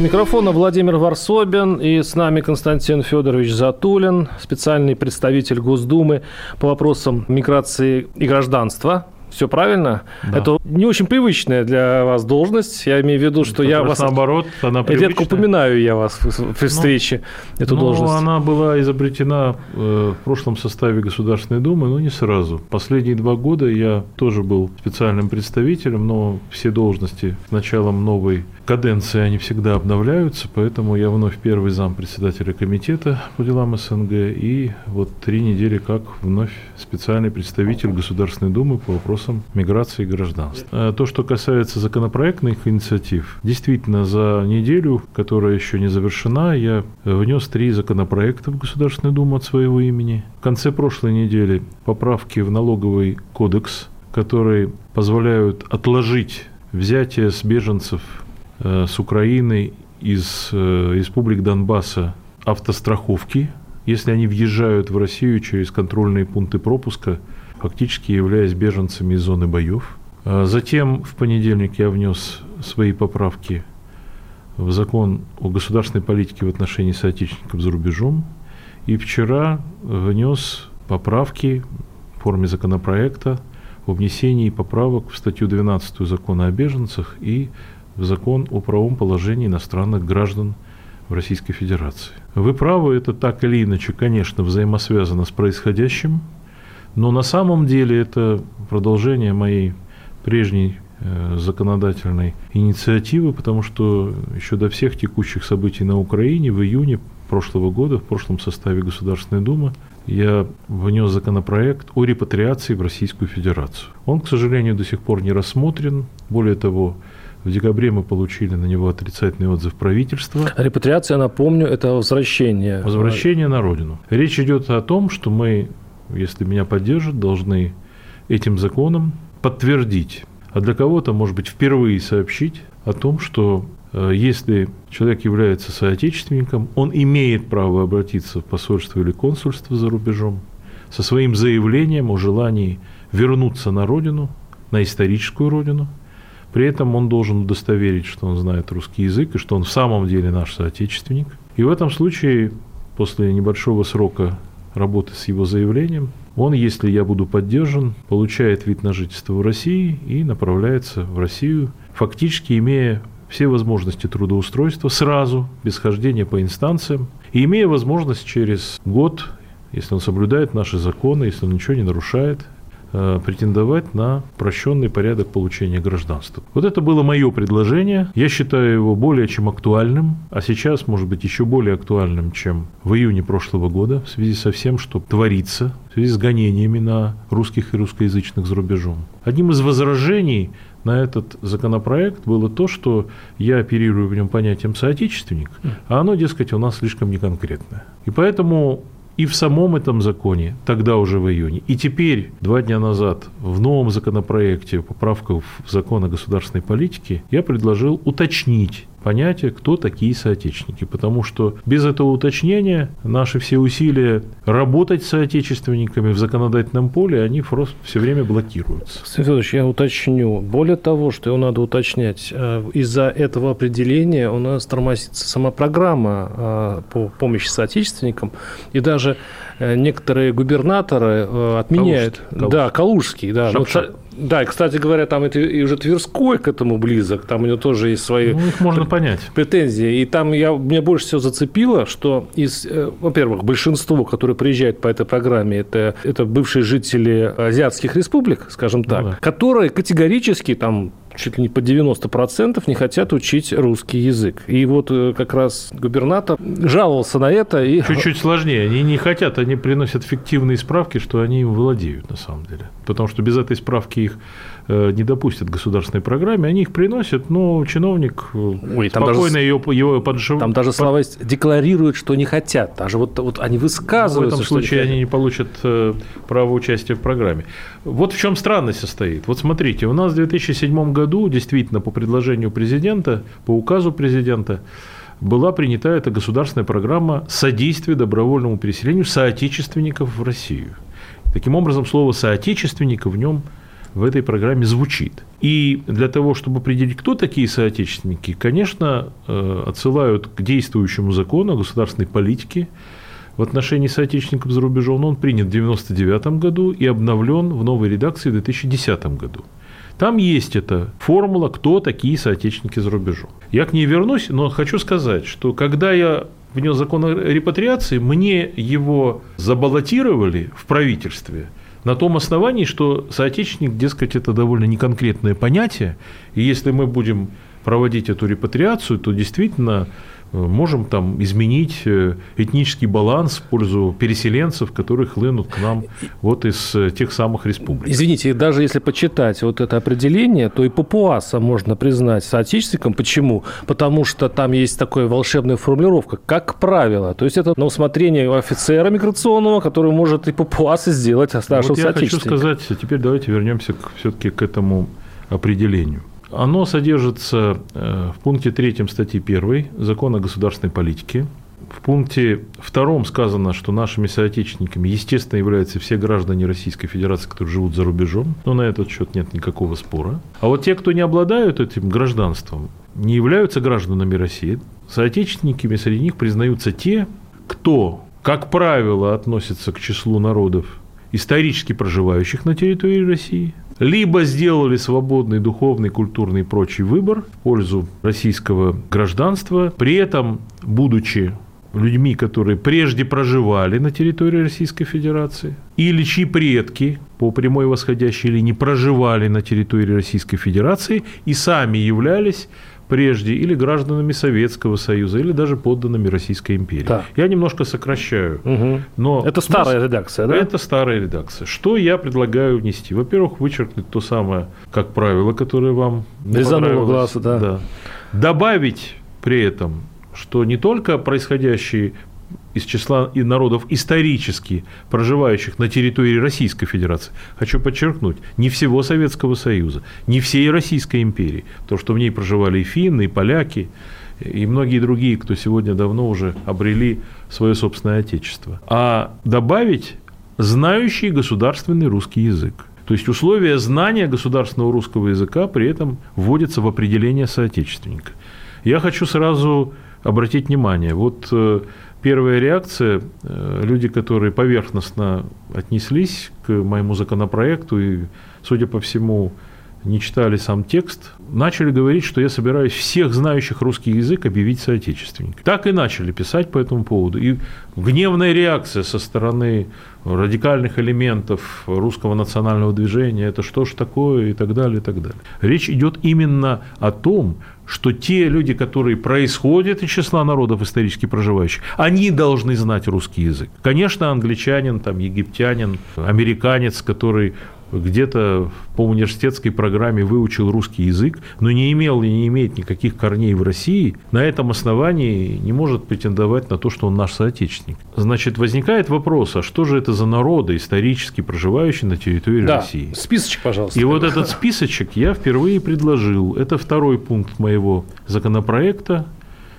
Микрофона Владимир Варсобин и с нами Константин Федорович Затулин, специальный представитель Госдумы по вопросам миграции и гражданства. Все правильно? Да. Это не очень привычная для вас должность. Я имею в виду, что Это я вас... наоборот, она привычная. Редко упоминаю я вас при встрече, ну, эту ну, должность. она была изобретена э, в прошлом составе Государственной Думы, но не сразу. Последние два года я тоже был специальным представителем, но все должности с началом новой каденции, они всегда обновляются, поэтому я вновь первый зам председателя комитета по делам СНГ и вот три недели как вновь специальный представитель Государственной Думы по вопросам миграции и гражданства. А то, что касается законопроектных инициатив, действительно, за неделю, которая еще не завершена, я внес три законопроекта в Государственную Думу от своего имени. В конце прошлой недели поправки в налоговый кодекс, которые позволяют отложить взятие с беженцев Э, с Украины из э, республик Донбасса автостраховки, если они въезжают в Россию через контрольные пункты пропуска, фактически являясь беженцами из зоны боев. А затем в понедельник я внес свои поправки в закон о государственной политике в отношении соотечественников за рубежом. И вчера внес поправки в форме законопроекта о внесении поправок в статью 12 закона о беженцах и в закон о правом положении иностранных граждан в Российской Федерации. Вы правы, это так или иначе, конечно, взаимосвязано с происходящим, но на самом деле это продолжение моей прежней э, законодательной инициативы, потому что еще до всех текущих событий на Украине в июне прошлого года в прошлом составе Государственной Думы я внес законопроект о репатриации в Российскую Федерацию. Он, к сожалению, до сих пор не рассмотрен. Более того, в декабре мы получили на него отрицательный отзыв правительства. Репатриация, напомню, это возвращение. Возвращение на родину. Речь идет о том, что мы, если меня поддержат, должны этим законом подтвердить, а для кого-то, может быть, впервые сообщить о том, что э, если человек является соотечественником, он имеет право обратиться в посольство или консульство за рубежом со своим заявлением о желании вернуться на родину, на историческую родину – при этом он должен удостоверить, что он знает русский язык и что он в самом деле наш соотечественник. И в этом случае, после небольшого срока работы с его заявлением, он, если я буду поддержан, получает вид на жительство в России и направляется в Россию, фактически имея все возможности трудоустройства сразу, без хождения по инстанциям, и имея возможность через год, если он соблюдает наши законы, если он ничего не нарушает, претендовать на прощенный порядок получения гражданства. Вот это было мое предложение. Я считаю его более чем актуальным, а сейчас, может быть, еще более актуальным, чем в июне прошлого года, в связи со всем, что творится, в связи с гонениями на русских и русскоязычных за рубежом. Одним из возражений на этот законопроект было то, что я оперирую в нем понятием соотечественник, а оно, дескать, у нас слишком неконкретное. И поэтому и в самом этом законе, тогда уже в июне, и теперь, два дня назад, в новом законопроекте поправка в закон о государственной политике, я предложил уточнить понятие, кто такие соотечественники. Потому что без этого уточнения наши все усилия работать с соотечественниками в законодательном поле, они просто все время блокируются. Федорович, я уточню. Более того, что его надо уточнять, э, из-за этого определения у нас тормозится сама программа э, по помощи соотечественникам. И даже э, некоторые губернаторы отменяют. Калужский. Да, Калужский, да. Шапшак. Да, и, кстати говоря, там это и уже Тверской к этому близок, там у него тоже есть свои ну, их можно понять. претензии. И там я, меня больше всего зацепило, что из, э, во-первых, большинство, которые приезжают по этой программе, это, это бывшие жители азиатских республик, скажем так, ну, да. которые категорически там чуть ли не по 90% не хотят учить русский язык. И вот э, как раз губернатор жаловался на это. И... Чуть-чуть сложнее. Они не хотят, они приносят фиктивные справки, что они им владеют на самом деле. Потому что без этой справки их не допустят государственной программе, они их приносят, но чиновник э, Ой, там спокойно даже, ее, его поджив... Там даже слова под... декларируют, что не хотят. Даже вот, вот они высказываются. Ну, в этом случае они не получат право участия в программе. Вот в чем странность состоит. Вот смотрите, у нас в 2007 году действительно по предложению президента, по указу президента, была принята эта государственная программа содействия добровольному переселению соотечественников в Россию. Таким образом, слово «соотечественника» в нем в этой программе звучит. И для того, чтобы определить, кто такие соотечественники, конечно, э, отсылают к действующему закону о государственной политике в отношении соотечественников за рубежом. Но он принят в 1999 году и обновлен в новой редакции в 2010 году. Там есть эта формула, кто такие соотечественники за рубежом. Я к ней вернусь, но хочу сказать, что когда я внес закон о репатриации, мне его забаллотировали в правительстве на том основании, что соотечественник, дескать, это довольно неконкретное понятие, и если мы будем проводить эту репатриацию, то действительно можем там изменить э, этнический баланс в пользу переселенцев, которые хлынут к нам вот из э, тех самых республик. Извините, даже если почитать вот это определение, то и папуаса можно признать соотечественником. Почему? Потому что там есть такая волшебная формулировка, как правило. То есть это на усмотрение офицера миграционного, который может и папуасы сделать нашего вот я хочу сказать, теперь давайте вернемся все-таки к этому определению. Оно содержится э, в пункте 3 статьи 1 Закона о государственной политике. В пункте 2 сказано, что нашими соотечественниками, естественно, являются все граждане Российской Федерации, которые живут за рубежом, но на этот счет нет никакого спора. А вот те, кто не обладают этим гражданством, не являются гражданами России, соотечественниками среди них признаются те, кто, как правило, относится к числу народов, исторически проживающих на территории России – либо сделали свободный духовный, культурный и прочий выбор в пользу российского гражданства, при этом, будучи людьми, которые прежде проживали на территории Российской Федерации, или чьи предки по прямой восходящей линии проживали на территории Российской Федерации и сами являлись прежде или гражданами Советского Союза, или даже подданными Российской империи. Да. Я немножко сокращаю. Угу. Но это старая редакция, да? Это старая редакция. Что я предлагаю внести? Во-первых, вычеркнуть то самое, как правило, которое вам Резануло глаз, да. да. Добавить при этом, что не только происходящие из числа и народов исторически проживающих на территории Российской Федерации. Хочу подчеркнуть, не всего Советского Союза, не всей Российской империи. То, что в ней проживали и финны, и поляки, и многие другие, кто сегодня давно уже обрели свое собственное отечество. А добавить знающий государственный русский язык. То есть условия знания государственного русского языка при этом вводятся в определение соотечественника. Я хочу сразу обратить внимание, вот э, Первая реакция, э, люди, которые поверхностно отнеслись к моему законопроекту и, судя по всему, не читали сам текст, начали говорить, что я собираюсь всех знающих русский язык объявить соотечественниками. Так и начали писать по этому поводу. И гневная реакция со стороны радикальных элементов русского национального движения, это что ж такое и так далее, и так далее. Речь идет именно о том, что те люди, которые происходят из числа народов исторически проживающих, они должны знать русский язык. Конечно, англичанин, там, египтянин, американец, который где-то по университетской программе выучил русский язык, но не имел и не имеет никаких корней в России, на этом основании не может претендовать на то, что он наш соотечественник. Значит, возникает вопрос, а что же это за народы, исторически проживающие на территории да, России? списочек, пожалуйста. И вот этот списочек я впервые предложил. Это второй пункт моего законопроекта,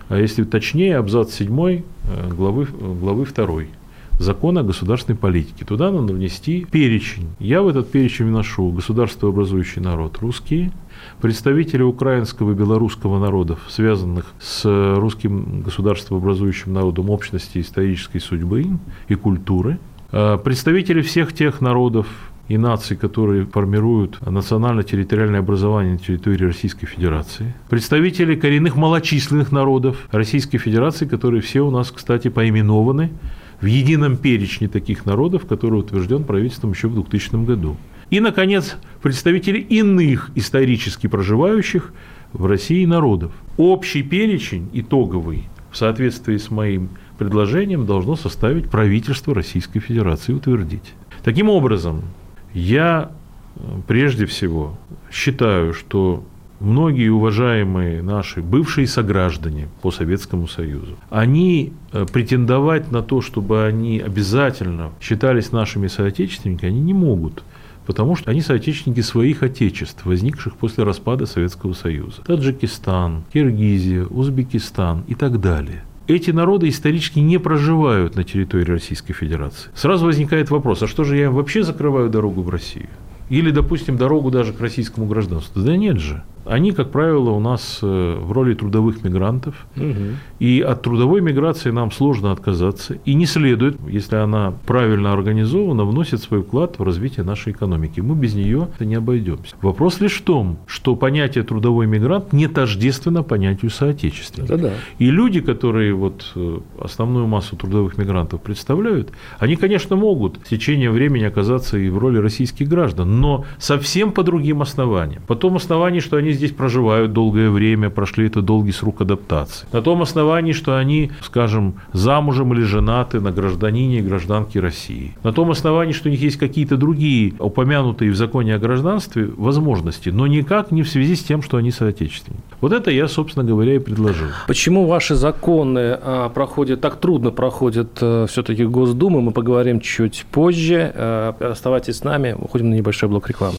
а если точнее, абзац 7 э, главы, главы 2 закона о государственной политике. Туда надо внести перечень. Я в этот перечень вношу государство образующий народ русские, представители украинского и белорусского народов, связанных с русским государствообразующим народом общности исторической судьбы и культуры, а представители всех тех народов, и наций, которые формируют национально-территориальное образование на территории Российской Федерации, представители коренных малочисленных народов Российской Федерации, которые все у нас, кстати, поименованы в едином перечне таких народов, который утвержден правительством еще в 2000 году. И, наконец, представители иных исторически проживающих в России народов. Общий перечень итоговый в соответствии с моим предложением должно составить правительство Российской Федерации и утвердить. Таким образом, я прежде всего считаю, что многие уважаемые наши бывшие сограждане по Советскому Союзу, они э, претендовать на то, чтобы они обязательно считались нашими соотечественниками, они не могут потому что они соотечественники своих отечеств, возникших после распада Советского Союза. Таджикистан, Киргизия, Узбекистан и так далее. Эти народы исторически не проживают на территории Российской Федерации. Сразу возникает вопрос, а что же я им вообще закрываю дорогу в Россию? Или, допустим, дорогу даже к российскому гражданству. Да нет же. Они, как правило, у нас э, в роли трудовых мигрантов. Угу. И от трудовой миграции нам сложно отказаться. И не следует, если она правильно организована, вносит свой вклад в развитие нашей экономики. Мы без нее не обойдемся. Вопрос лишь в том, что понятие трудовой мигрант не тождественно понятию соотечественника. Да-да. И люди, которые вот э, основную массу трудовых мигрантов представляют, они, конечно, могут в течение времени оказаться и в роли российских граждан, но совсем по другим основаниям. По том основании, что они здесь проживают долгое время, прошли это долгий срок адаптации. На том основании, что они, скажем, замужем или женаты на гражданине и гражданке России. На том основании, что у них есть какие-то другие упомянутые в законе о гражданстве возможности, но никак не в связи с тем, что они соотечественники. Вот это я, собственно говоря, и предложил. Почему ваши законы а, проходят, так трудно проходят а, все-таки Госдумы, мы поговорим чуть позже. А, оставайтесь с нами, уходим на небольшой блок рекламы.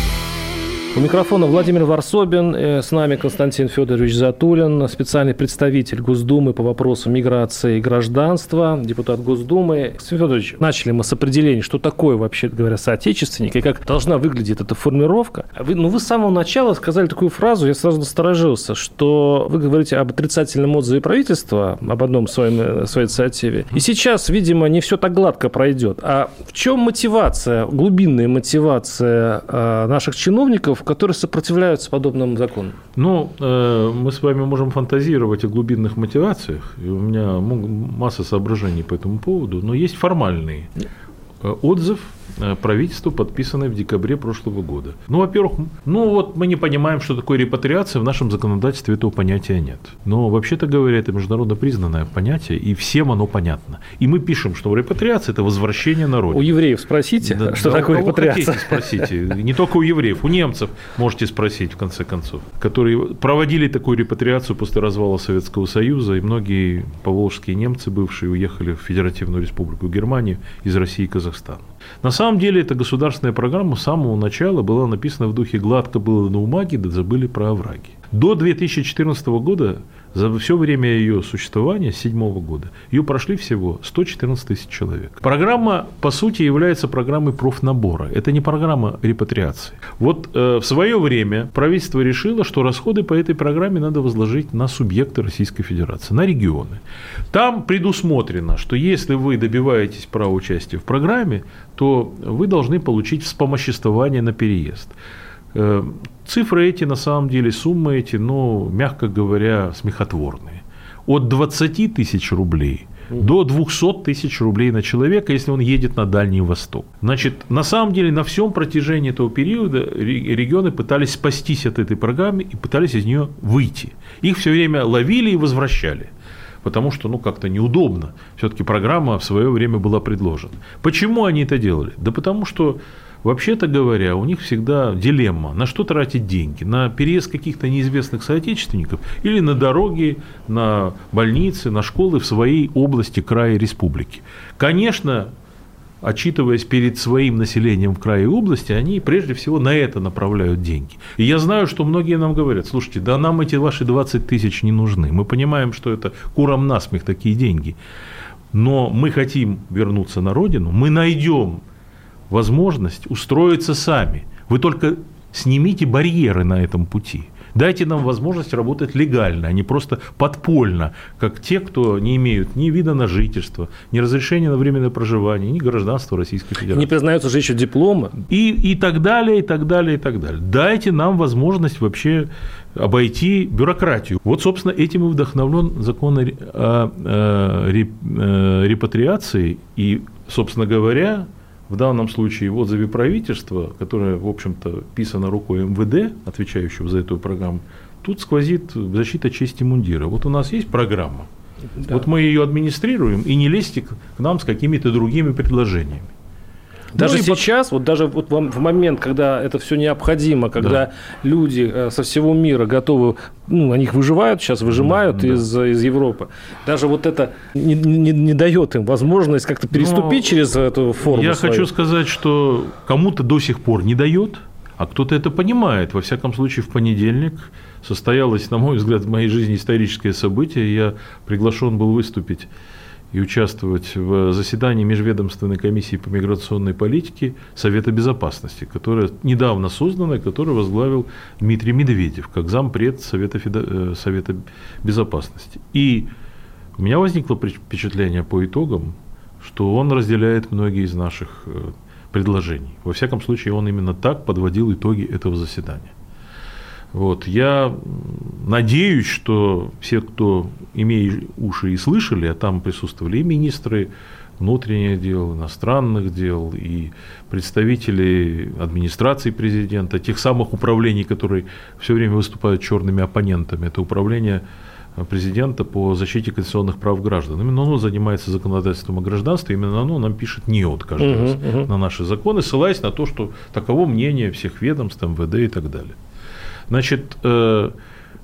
У микрофона Владимир Варсобин, э, с нами Константин Федорович Затулин, специальный представитель Госдумы по вопросам миграции и гражданства, депутат Госдумы. Константин Федорович, начали мы с определения, что такое, вообще говоря, соотечественник и как должна выглядеть эта формировка. А вы, ну, вы с самого начала сказали такую фразу, я сразу насторожился, что вы говорите об отрицательном отзыве правительства, об одном своем, э, своей инициативе. И сейчас, видимо, не все так гладко пройдет. А в чем мотивация, глубинная мотивация э, наших чиновников которые сопротивляются подобному закону? Ну, э, мы с вами можем фантазировать о глубинных мотивациях, и у меня масса соображений по этому поводу, но есть формальные. Э, отзыв правительству, подписанной в декабре прошлого года. Ну, во-первых, ну вот мы не понимаем, что такое репатриация, в нашем законодательстве этого понятия нет. Но вообще-то говоря, это международно признанное понятие, и всем оно понятно. И мы пишем, что репатриация – это возвращение на родину. У евреев спросите, да, что да, такое репатриация. спросите. Не только у евреев, у немцев можете спросить, в конце концов, которые проводили такую репатриацию после развала Советского Союза, и многие поволжские немцы бывшие уехали в Федеративную Республику Германию из России и Казахстана. На самом деле, эта государственная программа с самого начала была написана в духе «гладко было на бумаге, да забыли про овраги». До 2014 года за все время ее существования, с 2007 года, ее прошли всего 114 тысяч человек. Программа, по сути, является программой профнабора. Это не программа репатриации. Вот э, в свое время правительство решило, что расходы по этой программе надо возложить на субъекты Российской Федерации, на регионы. Там предусмотрено, что если вы добиваетесь права участия в программе, то вы должны получить вспомоществование на переезд. Э, цифры эти, на самом деле, суммы эти, ну, мягко говоря, смехотворные. От 20 тысяч рублей до 200 тысяч рублей на человека, если он едет на Дальний Восток. Значит, на самом деле на всем протяжении этого периода регионы пытались спастись от этой программы и пытались из нее выйти. Их все время ловили и возвращали потому что, ну, как-то неудобно. Все-таки программа в свое время была предложена. Почему они это делали? Да потому что Вообще-то говоря, у них всегда дилемма, на что тратить деньги, на переезд каких-то неизвестных соотечественников или на дороги, на больницы, на школы в своей области, края республики. Конечно, отчитываясь перед своим населением в крае и области, они прежде всего на это направляют деньги. И я знаю, что многие нам говорят, слушайте, да нам эти ваши 20 тысяч не нужны. Мы понимаем, что это курам насмех такие деньги. Но мы хотим вернуться на родину, мы найдем возможность устроиться сами. Вы только снимите барьеры на этом пути. Дайте нам возможность работать легально, а не просто подпольно, как те, кто не имеют ни вида на жительство, ни разрешения на временное проживание, ни гражданства Российской Федерации. Не признаются же еще дипломы. И, и так далее, и так далее, и так далее. Дайте нам возможность вообще обойти бюрократию. Вот, собственно, этим и вдохновлен закон о, о, о репатриации. И, собственно говоря, в данном случае в отзыве правительства, которое, в общем-то, писано рукой МВД, отвечающего за эту программу, тут сквозит защита чести мундира. Вот у нас есть программа, да. вот мы ее администрируем, и не лезьте к нам с какими-то другими предложениями. Даже ну, сейчас, под... вот даже вот в момент, когда это все необходимо, когда да. люди э, со всего мира готовы, ну, они их выживают сейчас, выжимают да. из, из Европы, даже вот это не, не, не дает им возможность как-то переступить Но через эту форму. Я свою. хочу сказать, что кому-то до сих пор не дает, а кто-то это понимает. Во всяком случае, в понедельник состоялось, на мой взгляд, в моей жизни историческое событие. Я приглашен был выступить и участвовать в заседании Межведомственной комиссии по миграционной политике Совета Безопасности, которая недавно создана, которую возглавил Дмитрий Медведев, как зампред Совета. Э, Совета Безопасности. И у меня возникло впечатление по итогам, что он разделяет многие из наших э, предложений. Во всяком случае, он именно так подводил итоги этого заседания. Вот. Я надеюсь, что все, кто имеет уши и слышали, а там присутствовали и министры внутренних дел, иностранных дел, и представители администрации президента, тех самых управлений, которые все время выступают черными оппонентами. Это управление президента по защите конституционных прав граждан. Именно оно занимается законодательством о гражданстве, именно оно нам пишет НИОТ каждый uh-huh, раз uh-huh. на наши законы, ссылаясь на то, что таково мнение всех ведомств, МВД и так далее. Значит, э,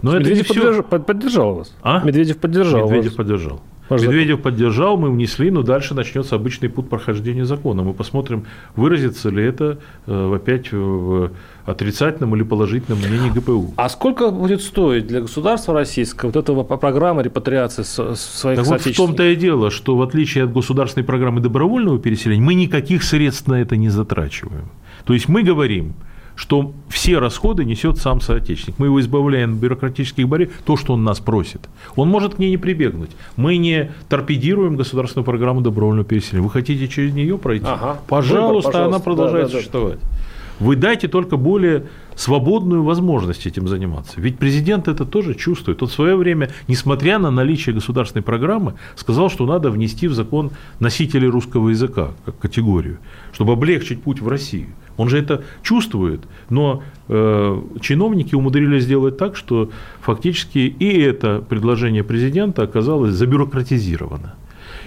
но Медведев это поддерж... все... поддержал вас. А? Медведев поддержал Медведев вас. поддержал. Ваш Медведев закон. поддержал, мы внесли, но дальше начнется обычный путь прохождения закона. Мы посмотрим, выразится ли это э, опять в отрицательном или положительном мнении ГПУ. А сколько будет стоить для государства российского вот эта программа репатриации своих так вот в том-то и дело, что в отличие от государственной программы добровольного переселения, мы никаких средств на это не затрачиваем. То есть мы говорим, что все расходы несет сам соотечественник. Мы его избавляем от бюрократических барьеров, то, что он нас просит. Он может к ней не прибегнуть. Мы не торпедируем государственную программу добровольного переселения. Вы хотите через нее пройти? Ага. Пожалуйста, Выбор, пожалуйста, она продолжает да, да, существовать. Вы дайте только более свободную возможность этим заниматься. Ведь президент это тоже чувствует. Он в свое время, несмотря на наличие государственной программы, сказал, что надо внести в закон носителей русского языка как категорию, чтобы облегчить путь в Россию. Он же это чувствует, но э, чиновники умудрились сделать так, что фактически и это предложение президента оказалось забюрократизировано.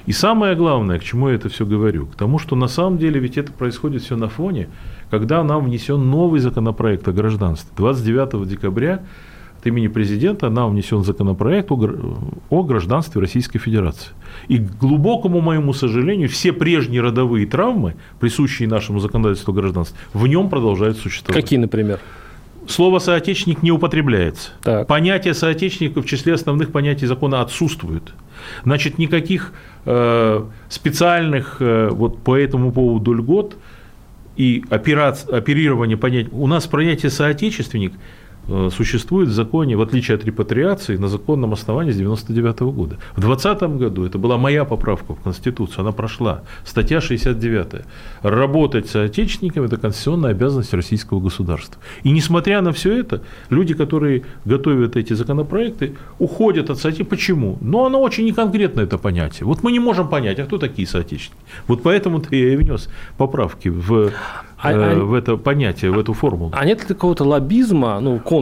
И самое главное, к чему я это все говорю, к тому, что на самом деле ведь это происходит все на фоне, когда нам внесен новый законопроект о гражданстве. 29 декабря от имени президента нам внесен законопроект о гражданстве Российской Федерации. И к глубокому моему сожалению, все прежние родовые травмы, присущие нашему законодательству гражданства, в нем продолжают существовать. Какие, например? Слово «соотечественник» не употребляется. Так. Понятие соотечественника в числе основных понятий закона отсутствует. Значит, никаких э, специальных э, вот по этому поводу льгот и операци, оперирования понятия. У нас понятие «соотечественник» существует в законе, в отличие от репатриации, на законном основании с 1999 года. В 2020 году это была моя поправка в Конституцию, она прошла. Статья 69. Работать с соотечественниками – это конституционная обязанность российского государства. И несмотря на все это, люди, которые готовят эти законопроекты, уходят от соотечественников. Почему? Но оно очень неконкретно, это понятие. Вот мы не можем понять, а кто такие соотечественники. Вот поэтому-то я и внес поправки в а, э, в это понятие, в эту формулу. А нет ли какого-то лоббизма, ну, контрлоббизма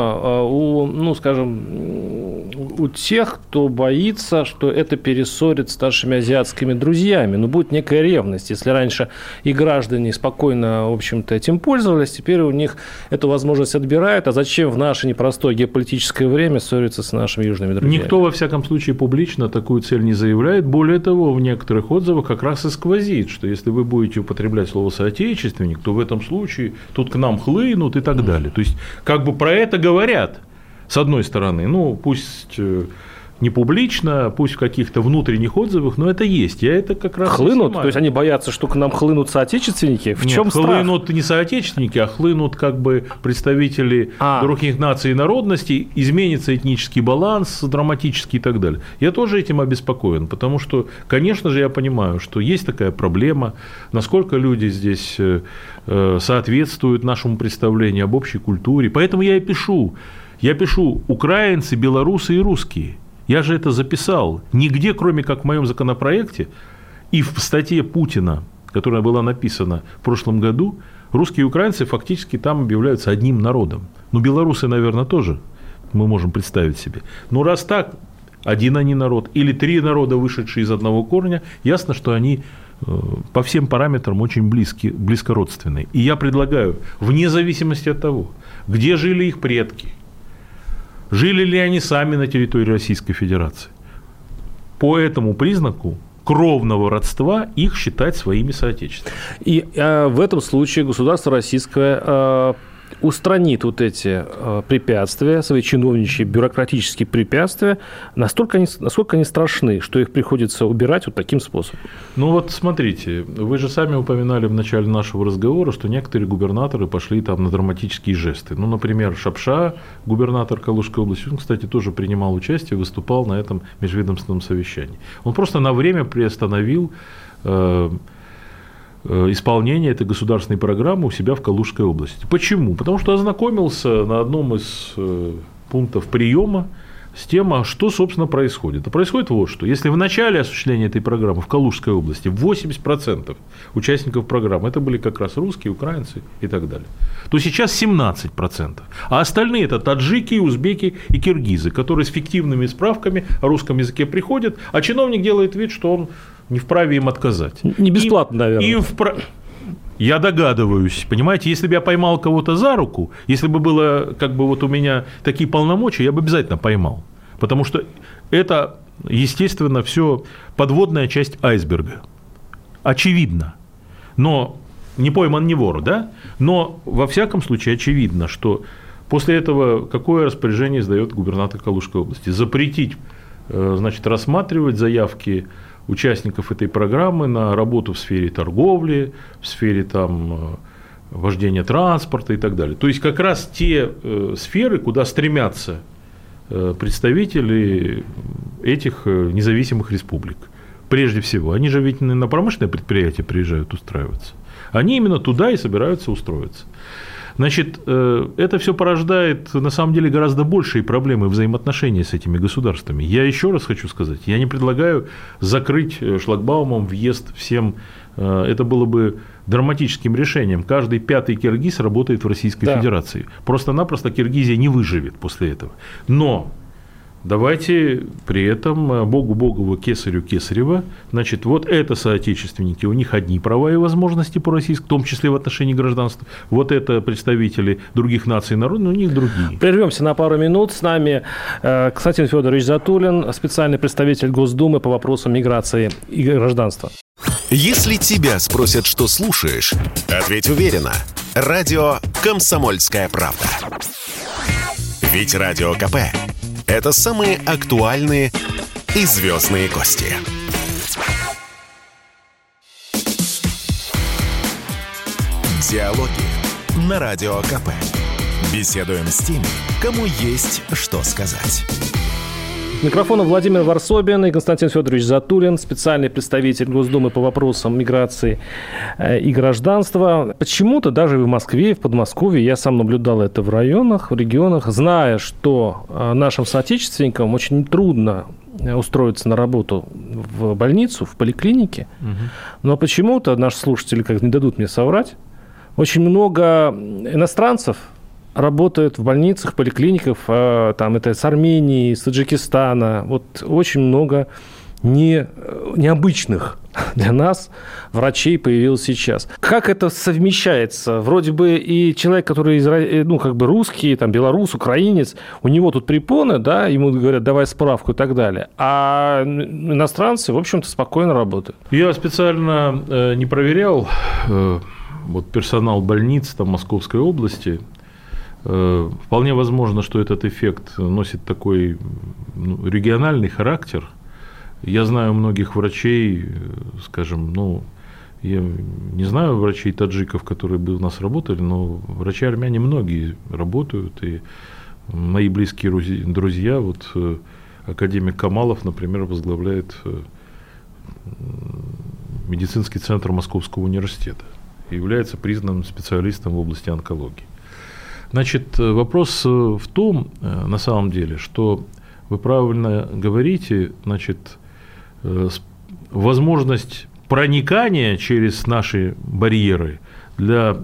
э, у, ну, скажем, у тех, кто боится, что это перессорит с нашими азиатскими друзьями? Ну, будет некая ревность. Если раньше и граждане спокойно, в общем-то, этим пользовались, теперь у них эту возможность отбирают. А зачем в наше непростое геополитическое время ссориться с нашими южными друзьями? Никто, во всяком случае, публично такую цель не заявляет. Более того, в некоторых отзывах как раз и сквозит, что если вы будете употреблять слово соотечественник, то в этом случае тут к нам хлынут и так далее. То есть, как бы про это говорят, с одной стороны, ну, пусть э, не публично, пусть в каких-то внутренних отзывах, но это есть. Я это как раз хлынут, то есть они боятся, что к нам хлынут соотечественники. В Нет, чем страх? хлынут не соотечественники, а хлынут как бы представители а. других наций и народностей, изменится этнический баланс драматический и так далее. Я тоже этим обеспокоен, потому что, конечно же, я понимаю, что есть такая проблема, насколько люди здесь э, э, соответствуют нашему представлению об общей культуре. Поэтому я и пишу. Я пишу украинцы, белорусы и русские. Я же это записал. Нигде, кроме как в моем законопроекте и в статье Путина, которая была написана в прошлом году, русские и украинцы фактически там объявляются одним народом. Ну, белорусы, наверное, тоже мы можем представить себе. Но раз так, один они народ или три народа, вышедшие из одного корня, ясно, что они э, по всем параметрам очень близки, близкородственные. И я предлагаю, вне зависимости от того, где жили их предки, жили ли они сами на территории Российской Федерации, по этому признаку кровного родства их считать своими соотечественниками. И э, в этом случае государство российское э, устранит вот эти э, препятствия, свои чиновничьи бюрократические препятствия, настолько они, насколько они страшны, что их приходится убирать вот таким способом. Ну вот смотрите, вы же сами упоминали в начале нашего разговора, что некоторые губернаторы пошли там на драматические жесты. Ну, например, Шапша, губернатор Калужской области, он, кстати, тоже принимал участие, выступал на этом межведомственном совещании. Он просто на время приостановил э, исполнения этой государственной программы у себя в Калужской области. Почему? Потому что ознакомился на одном из э, пунктов приема с тем, а что, собственно, происходит. А происходит вот что. Если в начале осуществления этой программы в Калужской области 80% участников программы это были как раз русские, украинцы и так далее, то сейчас 17%. А остальные это таджики, узбеки и киргизы, которые с фиктивными справками о русском языке приходят, а чиновник делает вид, что он не вправе им отказать. Не бесплатно, им, наверное. Им вправе... Я догадываюсь, понимаете, если бы я поймал кого-то за руку, если бы было как бы вот у меня такие полномочия, я бы обязательно поймал. Потому что это, естественно, все подводная часть айсберга. Очевидно. Но не пойман не вор, да? Но во всяком случае очевидно, что после этого какое распоряжение издает губернатор Калужской области? Запретить, э, значит, рассматривать заявки участников этой программы на работу в сфере торговли, в сфере там, э, вождения транспорта и так далее. То есть как раз те э, сферы, куда стремятся э, представители этих независимых республик. Прежде всего, они же ведь на промышленное предприятие приезжают устраиваться. Они именно туда и собираются устроиться. Значит, э, это все порождает на самом деле гораздо большие проблемы взаимоотношений с этими государствами. Я еще раз хочу сказать, я не предлагаю закрыть э, шлагбаумом въезд всем. Э, это было бы драматическим решением. Каждый пятый киргиз работает в Российской да. Федерации. Просто-напросто Киргизия не выживет после этого. Но Давайте при этом э, Богу Богову, Кесарю Кесарева, значит, вот это соотечественники, у них одни права и возможности по российскому, в том числе в отношении гражданства. Вот это представители других наций и народов, у них другие. Прервемся на пару минут. С нами э, Константин Федорович Затулин, специальный представитель Госдумы по вопросам миграции и гражданства. Если тебя спросят, что слушаешь, ответь уверенно. Радио «Комсомольская правда». Ведь Радио КП это самые актуальные и звездные гости. Диалоги на Радио КП. Беседуем с теми, кому есть что сказать. Микрофона Владимир Варсобин и Константин Федорович Затулин, специальный представитель Госдумы по вопросам миграции э, и гражданства. Почему-то даже в Москве, в Подмосковье, я сам наблюдал это в районах, в регионах, зная, что э, нашим соотечественникам очень трудно э, устроиться на работу в больницу, в поликлинике. Угу. Но почему-то наши слушатели как не дадут мне соврать, очень много иностранцев работают в больницах, поликлиниках, а, там это с Армении, с Таджикистана, вот очень много не, необычных для нас врачей появилось сейчас. Как это совмещается? Вроде бы и человек, который э, ну, как бы русский, там, белорус, украинец, у него тут препоны, да, ему говорят, давай справку и так далее. А иностранцы, в общем-то, спокойно работают. Я специально э, не проверял э, вот персонал больниц там, Московской области, Э, вполне возможно, что этот эффект носит такой ну, региональный характер. Я знаю многих врачей, э, скажем, ну, я не знаю врачей таджиков, которые бы у нас работали, но врачи армяне многие работают, и мои близкие друзья, вот э, академик Камалов, например, возглавляет медицинский центр Московского университета и является признанным специалистом в области онкологии. Значит, э, вопрос э, в том, э, на самом деле, что вы правильно говорите, значит, возможность проникание через наши барьеры для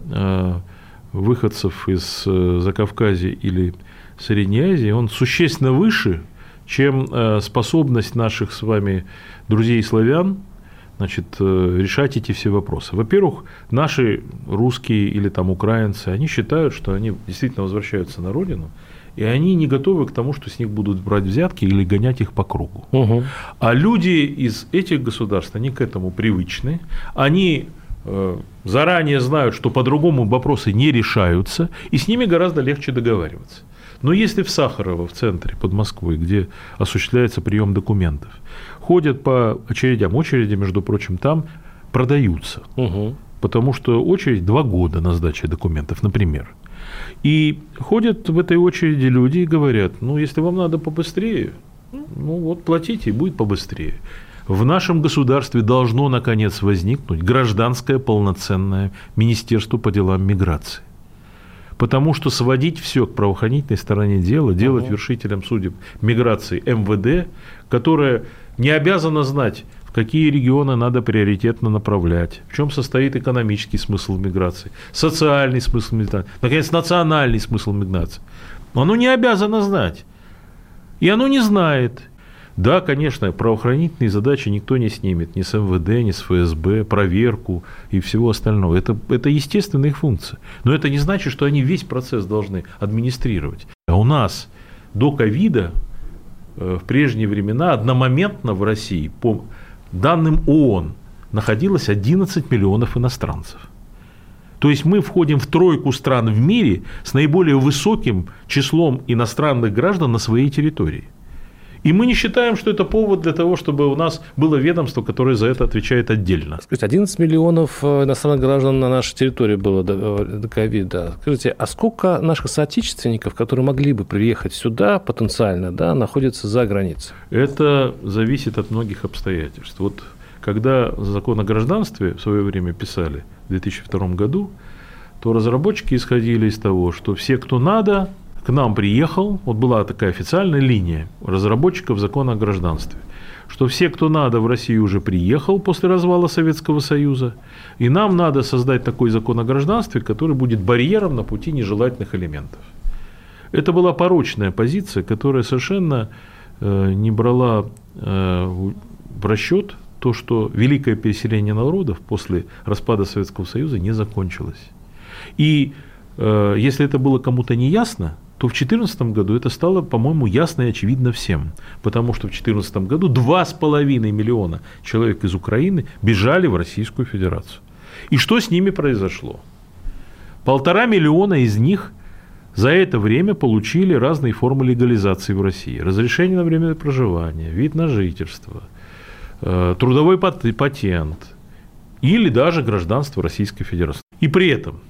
выходцев из Закавказья или Средней Азии, он существенно выше, чем способность наших с вами друзей славян значит, э, решать эти все вопросы. Во-первых, наши русские или там украинцы, они считают, что они действительно возвращаются на родину, и они не готовы к тому, что с них будут брать взятки или гонять их по кругу. Угу. А люди из этих государств, они к этому привычны, они э, заранее знают, что по-другому вопросы не решаются, и с ними гораздо легче договариваться. Но если в Сахарово, в центре, под Москвой, где осуществляется прием документов, ходят по очередям, очереди, между прочим, там продаются. Угу. Потому что очередь два года на сдачу документов, например. И ходят в этой очереди люди и говорят, ну, если вам надо побыстрее, ну вот платите, и будет побыстрее. В нашем государстве должно, наконец, возникнуть гражданское полноценное Министерство по делам миграции. Потому что сводить все к правоохранительной стороне дела, делать угу. вершителем судеб миграции МВД, которая не обязана знать, в какие регионы надо приоритетно направлять, в чем состоит экономический смысл миграции, социальный смысл миграции, наконец, национальный смысл миграции. Оно не обязано знать. И оно не знает. Да, конечно, правоохранительные задачи никто не снимет, ни с МВД, ни с ФСБ, проверку и всего остального. Это, это естественная их функция. Но это не значит, что они весь процесс должны администрировать. А у нас до ковида в прежние времена одномоментно в России, по данным ООН, находилось 11 миллионов иностранцев. То есть мы входим в тройку стран в мире с наиболее высоким числом иностранных граждан на своей территории. И мы не считаем, что это повод для того, чтобы у нас было ведомство, которое за это отвечает отдельно. Скажите, 11 миллионов э, иностранных граждан на нашей территории было до, до ковида. Скажите, а сколько наших соотечественников, которые могли бы приехать сюда потенциально, да, находятся за границей? Это зависит от многих обстоятельств. Вот когда закон о гражданстве в свое время писали в 2002 году, то разработчики исходили из того, что все, кто надо, к нам приехал, вот была такая официальная линия разработчиков закона о гражданстве, что все, кто надо, в Россию уже приехал после развала Советского Союза, и нам надо создать такой закон о гражданстве, который будет барьером на пути нежелательных элементов. Это была порочная позиция, которая совершенно э, не брала э, в расчет то, что великое переселение народов после распада Советского Союза не закончилось. И э, если это было кому-то не ясно, то в 2014 году это стало, по-моему, ясно и очевидно всем. Потому что в 2014 году 2,5 миллиона человек из Украины бежали в Российскую Федерацию. И что с ними произошло? Полтора миллиона из них за это время получили разные формы легализации в России. Разрешение на время проживания, вид на жительство, э, трудовой патент или даже гражданство Российской Федерации. И при этом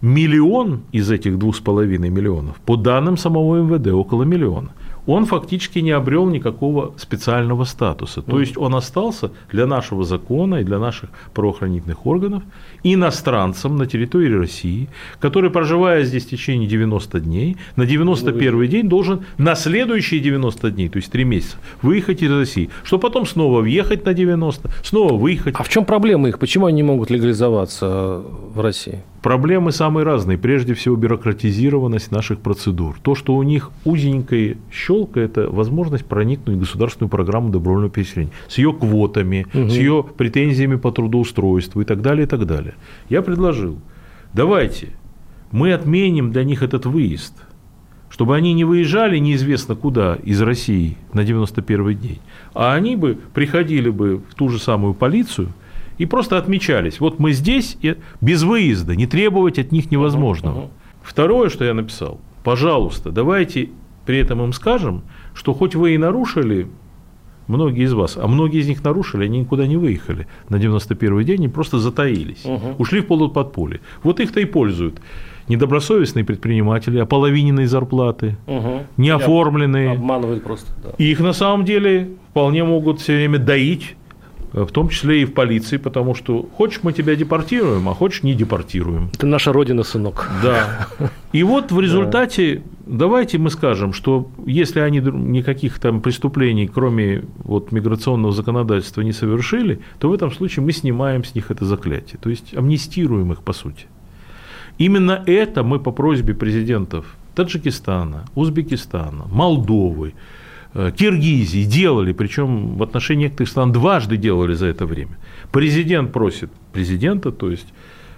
Миллион из этих двух с половиной миллионов, по данным самого МВД, около миллиона, он фактически не обрел никакого специального статуса. То есть он остался для нашего закона и для наших правоохранительных органов иностранцем на территории России, который, проживая здесь в течение 90 дней, на 91 день должен на следующие 90 дней, то есть 3 месяца, выехать из России, чтобы потом снова въехать на 90, снова выехать. А в чем проблема их? Почему они не могут легализоваться в России? Проблемы самые разные. Прежде всего, бюрократизированность наших процедур. То, что у них узенькая щелка, это возможность проникнуть в государственную программу добровольного переселения с ее квотами, угу. с ее претензиями по трудоустройству и так далее, и так далее. Я предложил, давайте мы отменим для них этот выезд, чтобы они не выезжали неизвестно куда из России на 91 день, а они бы приходили бы в ту же самую полицию – и просто отмечались. Вот мы здесь, и без выезда, не требовать от них невозможного. Uh-huh, uh-huh. Второе, что я написал, пожалуйста, давайте при этом им скажем, что хоть вы и нарушили, многие из вас, а многие из них нарушили, они никуда не выехали на 91-й день, они просто затаились, угу. ушли в полуподполье. Вот их-то и пользуют недобросовестные предприниматели, ополовиненные зарплаты, угу. неоформленные. Обманывают просто. Да. И их на самом деле вполне могут все время доить в том числе и в полиции, потому что хочешь мы тебя депортируем, а хочешь не депортируем. Это наша родина, сынок. Да. И вот в результате давайте мы скажем, что если они никаких там преступлений, кроме вот миграционного законодательства, не совершили, то в этом случае мы снимаем с них это заклятие, то есть амнистируем их по сути. Именно это мы по просьбе президентов Таджикистана, Узбекистана, Молдовы, э, Киргизии делали, причем в отношении некоторых стран дважды делали за это время. Президент просит президента, то есть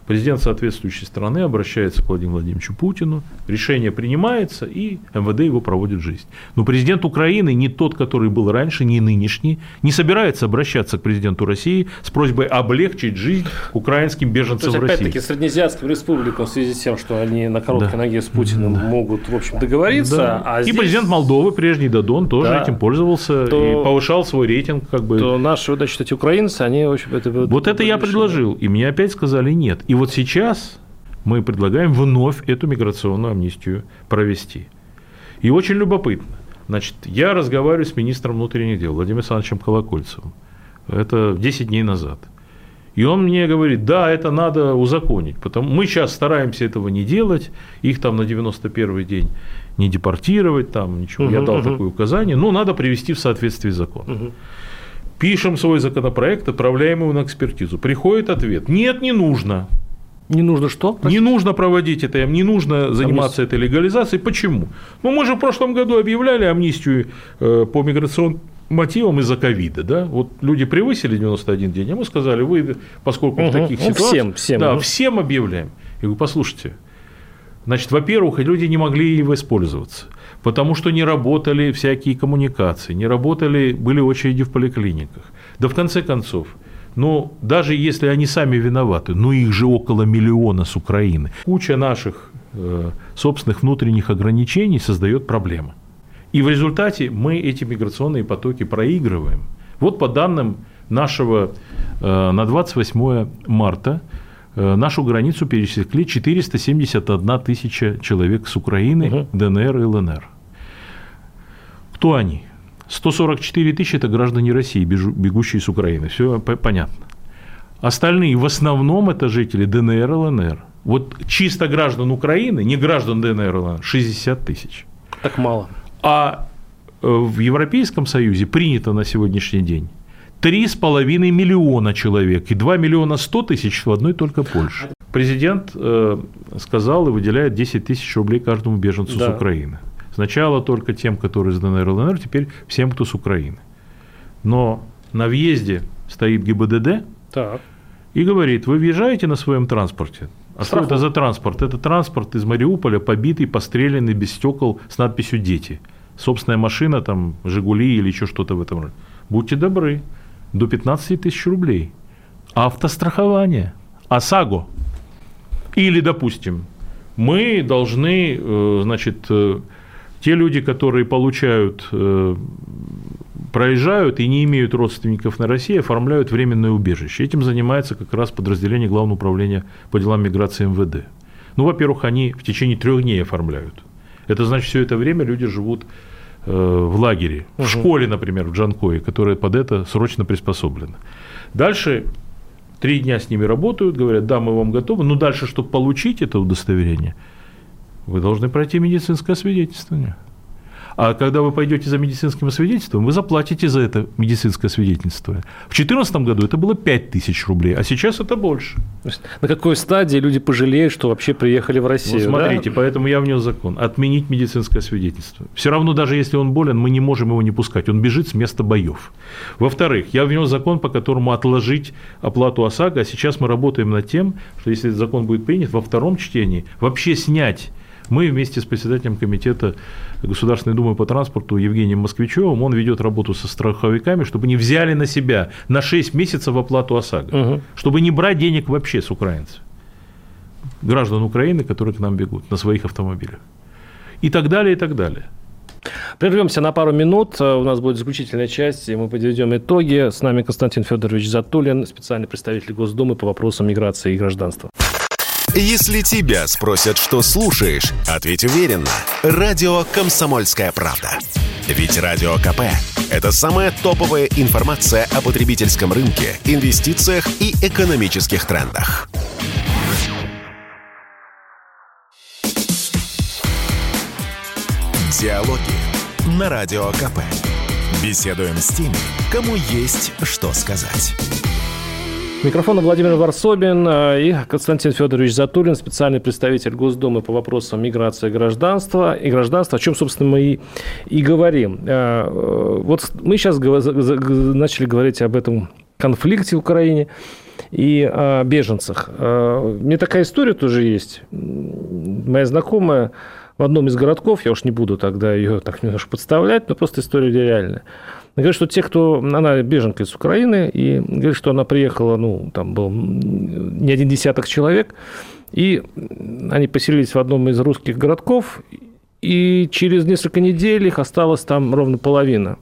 Президент соответствующей страны обращается к Владимиру Владимировичу Путину, решение принимается, и МВД его проводит в жизнь. Но президент Украины не тот, который был раньше, не нынешний, не собирается обращаться к президенту России с просьбой облегчить жизнь украинским беженцам То есть, в России. Опять-таки, Среднеазиатским республикам в связи с тем, что они на короткой да. ноге с Путиным да. могут, в общем, договориться. Да. А здесь... И президент Молдовы, прежний Дадон, тоже да. этим пользовался то... и повышал свой рейтинг. Как бы. То наши, значит, эти украинцы, они, в общем, это... Вот это я предложил, и мне опять сказали нет. И вот сейчас мы предлагаем вновь эту миграционную амнистию провести. И очень любопытно. Значит, я разговариваю с министром внутренних дел Владимиром Александровичем Колокольцевым. Это 10 дней назад. И он мне говорит, да, это надо узаконить. Потому мы сейчас стараемся этого не делать. Их там на 91 день не депортировать, там ничего. Угу, я дал угу. такое указание. Но надо привести в соответствие с законом. Угу. Пишем свой законопроект, отправляем его на экспертизу. Приходит ответ. Нет, не нужно. Не нужно что? Простите? Не нужно проводить это, не нужно заниматься этой легализацией. Почему? Ну, мы же в прошлом году объявляли амнистию э, по миграционным мотивам из-за ковида, да, вот люди превысили 91 день, а мы сказали, вы, поскольку угу. в таких ну, ситуациях, всем, всем, да, угу. всем объявляем. И вы послушайте, значит, во-первых, люди не могли воспользоваться, потому что не работали всякие коммуникации, не работали, были очереди в поликлиниках. Да в конце концов, но даже если они сами виноваты, ну их же около миллиона с Украины, куча наших э, собственных внутренних ограничений создает проблемы. И в результате мы эти миграционные потоки проигрываем. Вот по данным нашего э, на 28 марта э, нашу границу пересекли 471 тысяча человек с Украины, угу. ДНР и ЛНР. Кто они? 144 тысячи – это граждане России, бегущие с Украины. Все понятно. Остальные в основном это жители ДНР и ЛНР. Вот чисто граждан Украины, не граждан ДНР и ЛНР, 60 тысяч. Так мало. А э, в Европейском Союзе принято на сегодняшний день 3,5 миллиона человек и 2 миллиона 100 тысяч в одной только Польше. Президент э, сказал и выделяет 10 тысяч рублей каждому беженцу да. с Украины. Сначала только тем, которые из ДНР и ЛНР, теперь всем, кто с Украины. Но на въезде стоит ГИБДД так. и говорит, вы въезжаете на своем транспорте. А Страху. что это за транспорт? Это транспорт из Мариуполя, побитый, постреленный, без стекол, с надписью «Дети». Собственная машина, там, «Жигули» или еще что-то в этом роде. Будьте добры, до 15 тысяч рублей. Автострахование, ОСАГО. Или, допустим, мы должны, э, значит, э, те люди, которые получают, э, проезжают и не имеют родственников на России, оформляют временное убежище. Этим занимается как раз подразделение Главного управления по делам миграции МВД. Ну, во-первых, они в течение трех дней оформляют. Это значит, все это время люди живут э, в лагере, угу. в школе, например, в Джанкое, которая под это срочно приспособлена. Дальше три дня с ними работают, говорят, да, мы вам готовы, но дальше, чтобы получить это удостоверение – вы должны пройти медицинское свидетельствование. А когда вы пойдете за медицинским свидетельством, вы заплатите за это медицинское свидетельство. В 2014 году это было 5 тысяч рублей, а сейчас это больше. На какой стадии люди пожалеют, что вообще приехали в Россию? Вот смотрите, да? поэтому я внес закон. Отменить медицинское свидетельство. Все равно, даже если он болен, мы не можем его не пускать. Он бежит с места боев. Во-вторых, я внес закон, по которому отложить оплату ОСАГО, а сейчас мы работаем над тем, что если этот закон будет принят во втором чтении, вообще снять мы вместе с председателем комитета Государственной Думы по транспорту Евгением Москвичевым, он ведет работу со страховиками, чтобы не взяли на себя на 6 месяцев оплату ОСАГО, угу. чтобы не брать денег вообще с украинцев, граждан Украины, которые к нам бегут на своих автомобилях. И так далее, и так далее. Прервемся на пару минут. У нас будет заключительная часть, и мы подведем итоги. С нами Константин Федорович Затулин, специальный представитель Госдумы по вопросам миграции и гражданства. Если тебя спросят, что слушаешь, ответь уверенно. Радио «Комсомольская правда». Ведь Радио КП – это самая топовая информация о потребительском рынке, инвестициях и экономических трендах. Диалоги на Радио КП. Беседуем с теми, кому есть что сказать. Микрофон Владимир Варсобин э, и Константин Федорович Затулин, специальный представитель Госдумы по вопросам миграции и гражданства. И гражданства, о чем, собственно, мы и, и говорим. Э, вот мы сейчас начали говорить об этом конфликте в Украине и о беженцах. Э, мне такая история тоже есть. Моя знакомая в одном из городков, я уж не буду тогда ее так немножко подставлять, но просто история реальная. Говорит, что те, кто... Она беженка из Украины, и говорит, что она приехала, ну, там был не один десяток человек, и они поселились в одном из русских городков, и через несколько недель их осталось там ровно половина.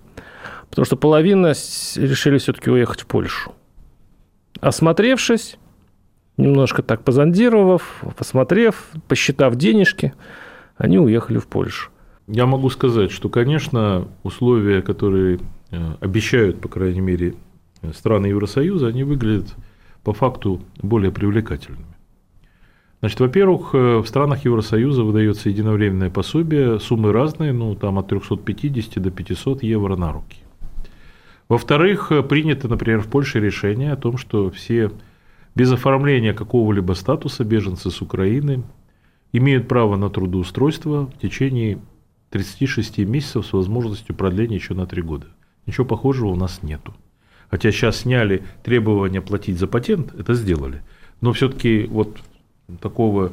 Потому что половина решили все-таки уехать в Польшу. Осмотревшись, немножко так позондировав, посмотрев, посчитав денежки, они уехали в Польшу. Я могу сказать, что, конечно, условия, которые обещают, по крайней мере, страны Евросоюза, они выглядят по факту более привлекательными. Значит, во-первых, э, в странах Евросоюза выдается единовременное пособие, суммы разные, ну, там от 350 до 500 евро на руки. Во-вторых, э, принято, например, в Польше решение о том, что все без оформления какого-либо статуса беженцы с Украины имеют право на трудоустройство в течение 36 месяцев с возможностью продления еще на 3 года. Ничего похожего у нас нету. Хотя сейчас сняли требования платить за патент, это сделали. Но все-таки вот такого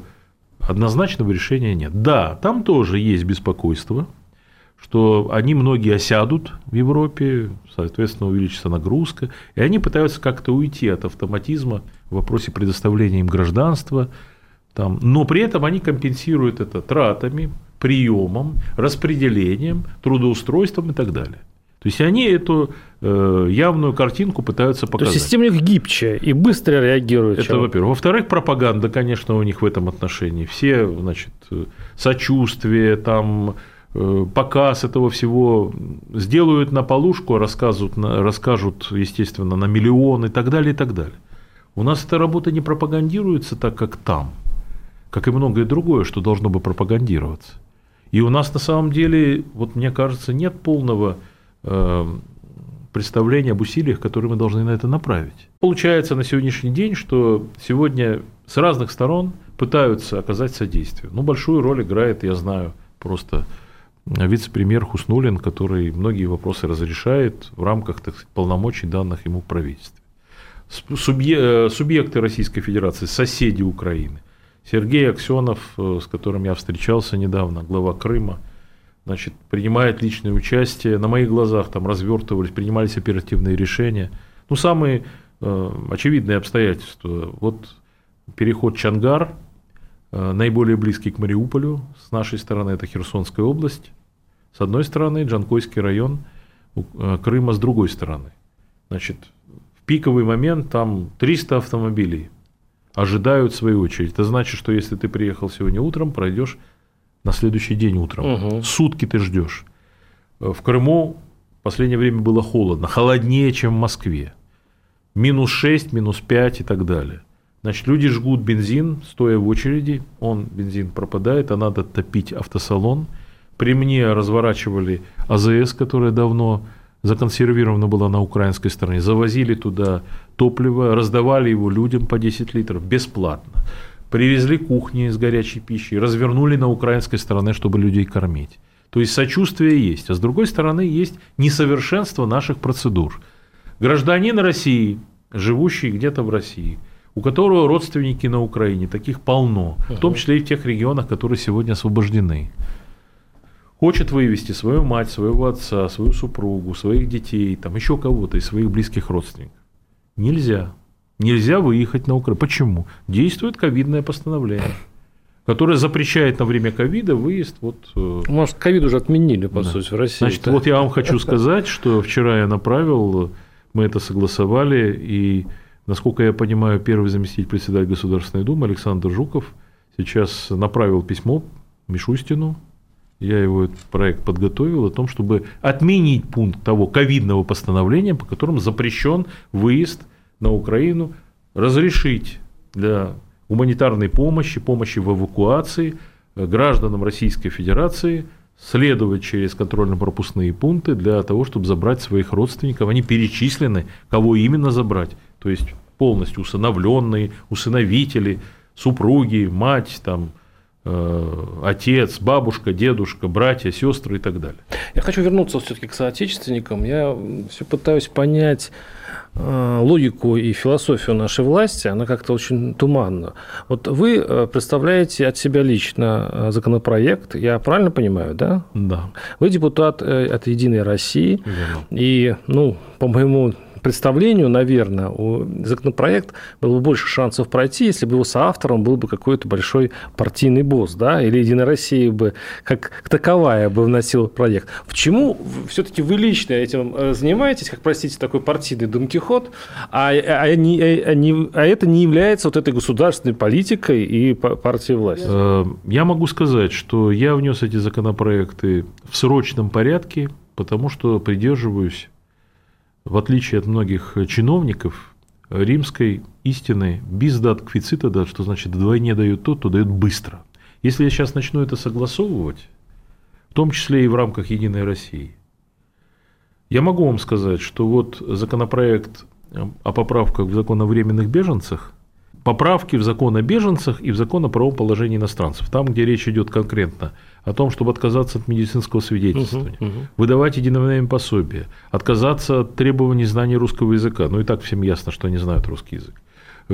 однозначного решения нет. Да, там тоже есть беспокойство, что они многие осядут в Европе, соответственно, увеличится нагрузка, и они пытаются как-то уйти от автоматизма в вопросе предоставления им гражданства, там, но при этом они компенсируют это тратами, приемом, распределением, трудоустройством и так далее. То есть они эту э, явную картинку пытаются показать. То есть система у них гибче и быстро реагирует. Это, во-первых. Во-вторых, пропаганда, конечно, у них в этом отношении. Все, значит, сочувствие, там, э, показ этого всего сделают на полушку, расскажут, расскажут, естественно, на миллион и так далее, и так далее. У нас эта работа не пропагандируется так, как там как и многое другое, что должно бы пропагандироваться. И у нас на самом деле, вот мне кажется, нет полного э, представления об усилиях, которые мы должны на это направить. Получается на сегодняшний день, что сегодня с разных сторон пытаются оказать содействие. Ну, большую роль играет, я знаю, просто вице-премьер Хуснулин, который многие вопросы разрешает в рамках так сказать, полномочий данных ему в правительстве. Э, субъекты Российской Федерации, соседи Украины – Сергей Аксенов, э, с которым я встречался недавно, глава Крыма, значит, принимает личное участие. На моих глазах там развертывались, принимались оперативные решения. Ну, самые э, очевидные обстоятельства. Вот переход Чангар, э, наиболее близкий к Мариуполю, с нашей стороны это Херсонская область, с одной стороны Джанкойский район, э, Крыма с другой стороны. Значит, в пиковый момент там 300 автомобилей ожидают свою очередь. Это значит, что если ты приехал сегодня утром, пройдешь на следующий день утром. Угу. Сутки ты ждешь. В Крыму в последнее время было холодно, холоднее, чем в Москве. Минус 6, минус 5 и так далее. Значит, люди жгут бензин, стоя в очереди, он, бензин пропадает, а надо топить автосалон. При мне разворачивали АЗС, которая давно законсервирована была на украинской стороне, завозили туда топливо, раздавали его людям по 10 литров бесплатно. Привезли кухни с горячей пищей, развернули на украинской стороне, чтобы людей кормить. То есть сочувствие есть. А с другой стороны есть несовершенство наших процедур. Гражданин России, живущий где-то в России, у которого родственники на Украине, таких полно, в том числе и в тех регионах, которые сегодня освобождены хочет вывести свою мать, своего отца, свою супругу, своих детей, там еще кого-то из своих близких родственников. Нельзя. Нельзя выехать на Украину. Почему? Действует ковидное постановление которое запрещает на время ковида выезд. Вот, э, Может, ковид уже отменили, по да. сути, в России. Значит, вот я вам хочу сказать, что вчера я направил, мы это согласовали, и Насколько я понимаю, первый заместитель председателя Государственной Думы Александр Жуков сейчас направил письмо Мишустину, я его этот проект подготовил, о том, чтобы отменить пункт того ковидного постановления, по которому запрещен выезд на Украину, разрешить для гуманитарной помощи, помощи в эвакуации гражданам Российской Федерации следовать через контрольно-пропускные пункты для того, чтобы забрать своих родственников. Они перечислены, кого именно забрать. То есть полностью усыновленные, усыновители, супруги, мать, там, Э, отец, бабушка, дедушка, братья, сестры и так далее. Я хочу вернуться все-таки к соотечественникам. Я все пытаюсь понять э, логику и философию нашей власти, она как-то очень туманна. Вот вы э, представляете от себя лично законопроект, я правильно понимаю, да? Да. Вы депутат от «Единой России», Верно. и, ну, по моему представлению, наверное, у законопроект было бы больше шансов пройти, если бы его соавтором был бы какой-то большой партийный босс, да, или Единая Россия бы как таковая бы вносила проект. Почему все-таки вы лично этим э, занимаетесь, как, простите, такой партийный Дон Кихот, а, а, не, а, не, а это не является вот этой государственной политикой и партией власти? Э, я могу сказать, что я внес эти законопроекты в срочном порядке, потому что придерживаюсь в отличие от многих чиновников, римской истины без дат квицита, да, что значит вдвойне дают тот, кто дает быстро. Если я сейчас начну это согласовывать, в том числе и в рамках Единой России, я могу вам сказать, что вот законопроект о поправках в закон о временных беженцах – поправки в закон о беженцах и в закон о правом положении иностранцев. Там, где речь идет конкретно о том, чтобы отказаться от медицинского свидетельствования, угу, угу. выдавать единовременное пособие, отказаться от требований знания русского языка, ну и так всем ясно, что они знают русский язык,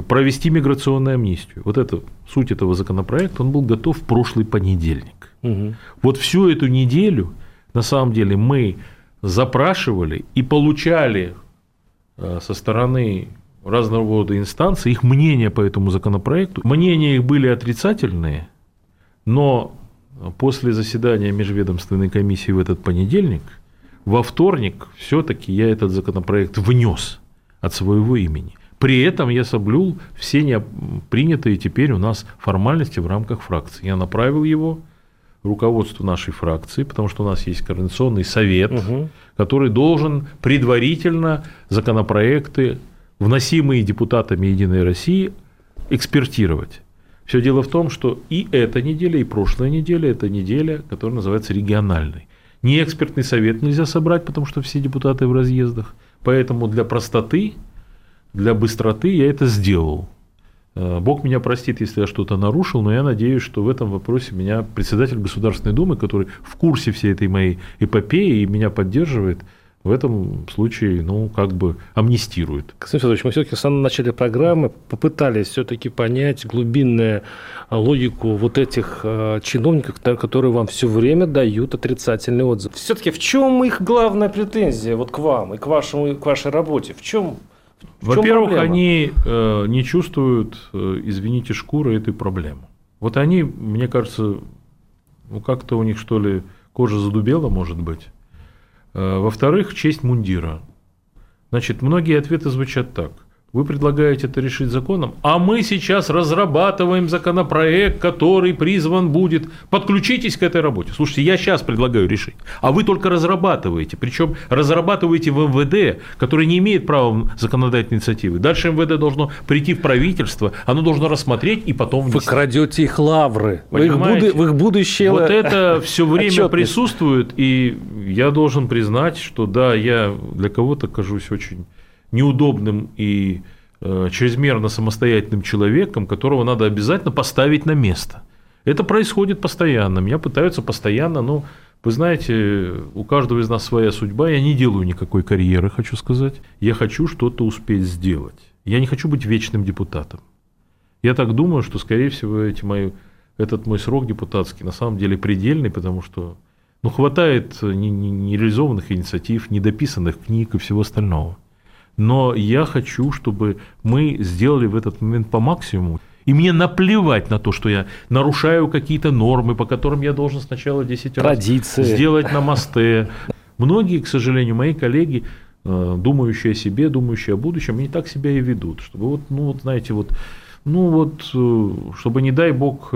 провести миграционную амнистию. Вот это суть этого законопроекта, он был готов в прошлый понедельник. Угу. Вот всю эту неделю, на самом деле, мы запрашивали и получали э, со стороны разного рода инстанции, их мнения по этому законопроекту, мнения их были отрицательные, но после заседания межведомственной комиссии в этот понедельник, во вторник все-таки я этот законопроект внес от своего имени. При этом я соблюл все принятые теперь у нас формальности в рамках фракции. Я направил его руководству нашей фракции, потому что у нас есть координационный совет, угу. который должен предварительно законопроекты вносимые депутатами Единой России, экспертировать. Все дело в том, что и эта неделя, и прошлая неделя – это неделя, которая называется региональной. Не экспертный совет нельзя собрать, потому что все депутаты в разъездах. Поэтому для простоты, для быстроты я это сделал. Э, Бог меня простит, если я что-то нарушил, но я надеюсь, что в этом вопросе меня председатель Государственной Думы, который в курсе всей этой моей эпопеи и меня поддерживает – в этом случае, ну, как бы амнистирует. Константин Федорович, мы все-таки в самом начале программы попытались все-таки понять глубинную логику вот этих э, чиновников, которые вам все время дают отрицательный отзыв. Все-таки в чем их главная претензия вот к вам и к, вашему, к вашей работе? В чем? Во-первых, они э, не чувствуют, э, извините, шкуры этой проблемы. Вот они, мне кажется, ну как-то у них что ли кожа задубела, может быть. Э, во-вторых, честь мундира. Значит, многие ответы звучат так. Вы предлагаете это решить законом, а мы сейчас разрабатываем законопроект, который призван будет. Подключитесь к этой работе. Слушайте, я сейчас предлагаю решить, а вы только разрабатываете. Причем разрабатываете в МВД, который не имеет права законодательной инициативы. Дальше МВД должно прийти в правительство, оно должно рассмотреть и потом внести. Вы крадете их лавры, в их, буду, в их будущее. Вот это все время отчетность. присутствует, и я должен признать, что да, я для кого-то кажусь очень неудобным и э, чрезмерно самостоятельным человеком, которого надо обязательно поставить на место. Это происходит постоянно. Меня пытаются постоянно, ну, вы знаете, у каждого из нас своя судьба. Я не делаю никакой карьеры, хочу сказать. Я хочу что-то успеть сделать. Я не хочу быть вечным депутатом. Я так думаю, что, скорее всего, эти мои, этот мой срок депутатский на самом деле предельный, потому что ну, хватает нереализованных инициатив, недописанных книг и всего остального но я хочу, чтобы мы сделали в этот момент по максимуму. И мне наплевать на то, что я нарушаю какие-то нормы, по которым я должен сначала 10 Традиции. раз сделать на мосте. Многие, к сожалению, мои коллеги э, думающие о себе, думающие о будущем, они так себя и ведут, чтобы вот, ну вот, знаете, вот, ну вот, э, чтобы не дай бог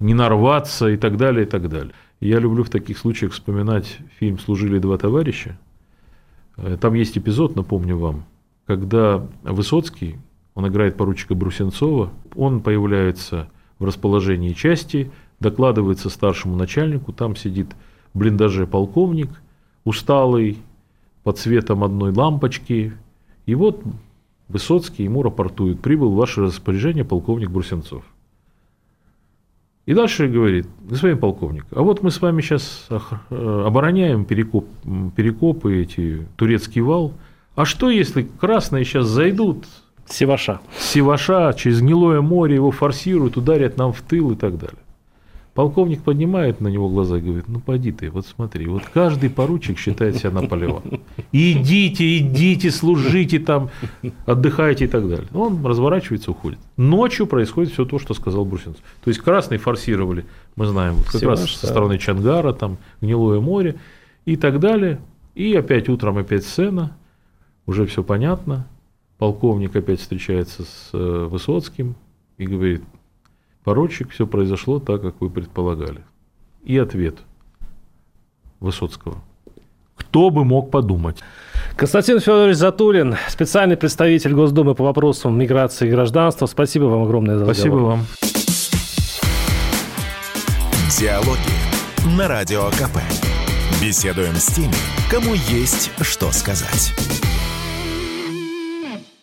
не нарваться и так далее, и так далее. Я люблю в таких случаях вспоминать фильм «Служили два товарища». Там есть эпизод, напомню вам, когда Высоцкий, он играет поручика Брусенцова, он появляется в расположении части, докладывается старшему начальнику, там сидит в блиндаже полковник, усталый, под светом одной лампочки, и вот Высоцкий ему рапортует, прибыл в ваше распоряжение полковник Брусенцов. И дальше говорит, господин полковник, а вот мы с вами сейчас э, обороняем перекоп, перекопы, эти, турецкий вал, а что если красные сейчас зайдут Севаша. Севаша через гнилое море его форсируют, ударят нам в тыл и так далее. Полковник поднимает на него глаза и говорит, ну поди ты, вот смотри, вот каждый поручик считает себя Наполеоном. Идите, идите, служите там, отдыхайте и так далее. Он разворачивается, уходит. Ночью происходит все то, что сказал Брусинцев. То есть красные форсировали, мы знаем, вот как Севаш, раз со стороны Чангара, там гнилое море и так далее. И опять утром опять сцена, уже все понятно, Полковник опять встречается с э, Высоцким и говорит, поручик, все произошло так, как вы предполагали. И ответ Высоцкого. Кто бы мог подумать? Константин Федорович Затулин, специальный представитель Госдумы по вопросам миграции и гражданства. Спасибо вам огромное за Спасибо разговор. вам. Диалоги на Радио КП. Беседуем с теми, кому есть что сказать.